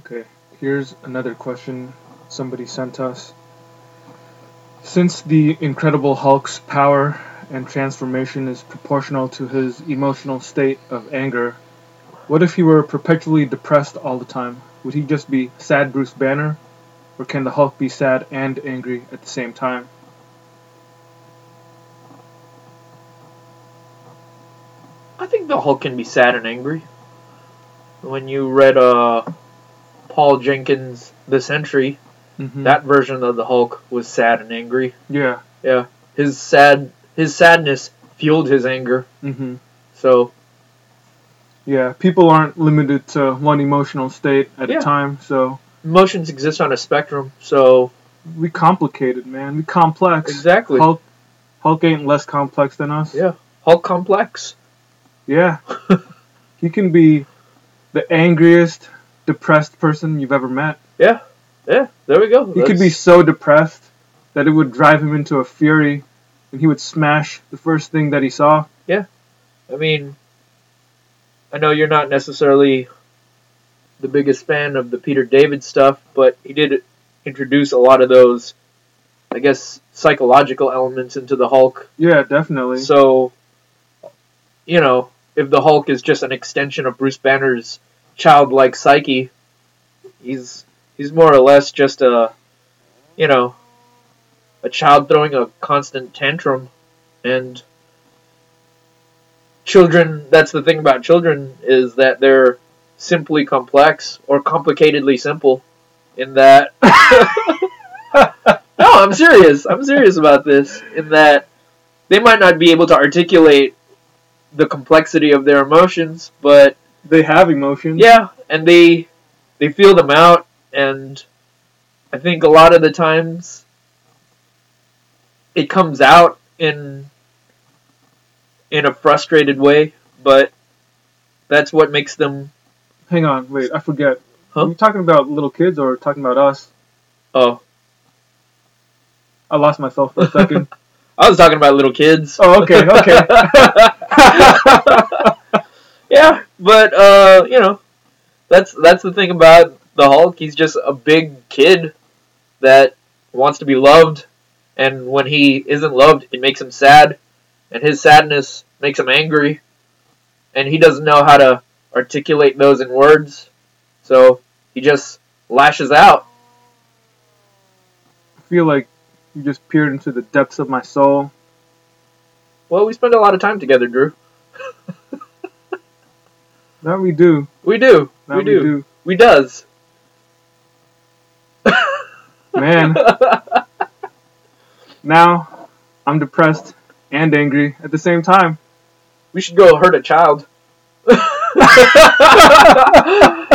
Okay, here's another question somebody sent us. Since the Incredible Hulk's power and transformation is proportional to his emotional state of anger, what if he were perpetually depressed all the time? Would he just be sad Bruce Banner? Or can the Hulk be sad and angry at the same time? I think the Hulk can be sad and angry. When you read uh, Paul Jenkins' The Sentry, Mm-hmm. that version of the Hulk was sad and angry. Yeah. Yeah, his sad his sadness fueled his anger. Mm-hmm. So Yeah, people aren't limited to one emotional state at Yeah. a time, so emotions exist on a spectrum. So we complicated, man. We complex. exactly, Hulk, Hulk ain't less complex than us. Yeah. Hulk complex. Yeah. he can be the angriest, depressed person you've ever met. Yeah, yeah. there we go. He could be so depressed that it would drive him into a fury and he would smash the first thing that he saw. Yeah, I mean, I know you're not necessarily the biggest fan of the Peter David stuff, but he did introduce a lot of those, I guess, psychological elements into the Hulk. Yeah, definitely. So, you know, if the Hulk is just an extension of Bruce Banner's childlike psyche, he's he's more or less just a, you know, a child throwing a constant tantrum, and children. That's the thing about children is that they're simply complex or complicatedly simple, in that. no, I'm serious. I'm serious about this. In that they might not be able to articulate the complexity of their emotions, but they have emotions. yeah, and they they feel them out, and I think a lot of the times it comes out in in a frustrated way, but that's what makes them. Hang on, wait, I forget. Huh? Are you talking about little kids or talking about us? Oh, I lost myself for a second. I was talking about little kids. oh, okay, okay. yeah, but uh, you know, that's that's the thing about the Hulk. He's just a big kid that wants to be loved, and when he isn't loved, it makes him sad, and his sadness makes him angry, and he doesn't know how to articulate those in words, so he just lashes out. I feel like you just peered into the depths of my soul. Well, we spend a lot of time together, Drew. That we do. We do. That we do. do. We does. Man, now I'm depressed and angry at the same time. We should go hurt a child.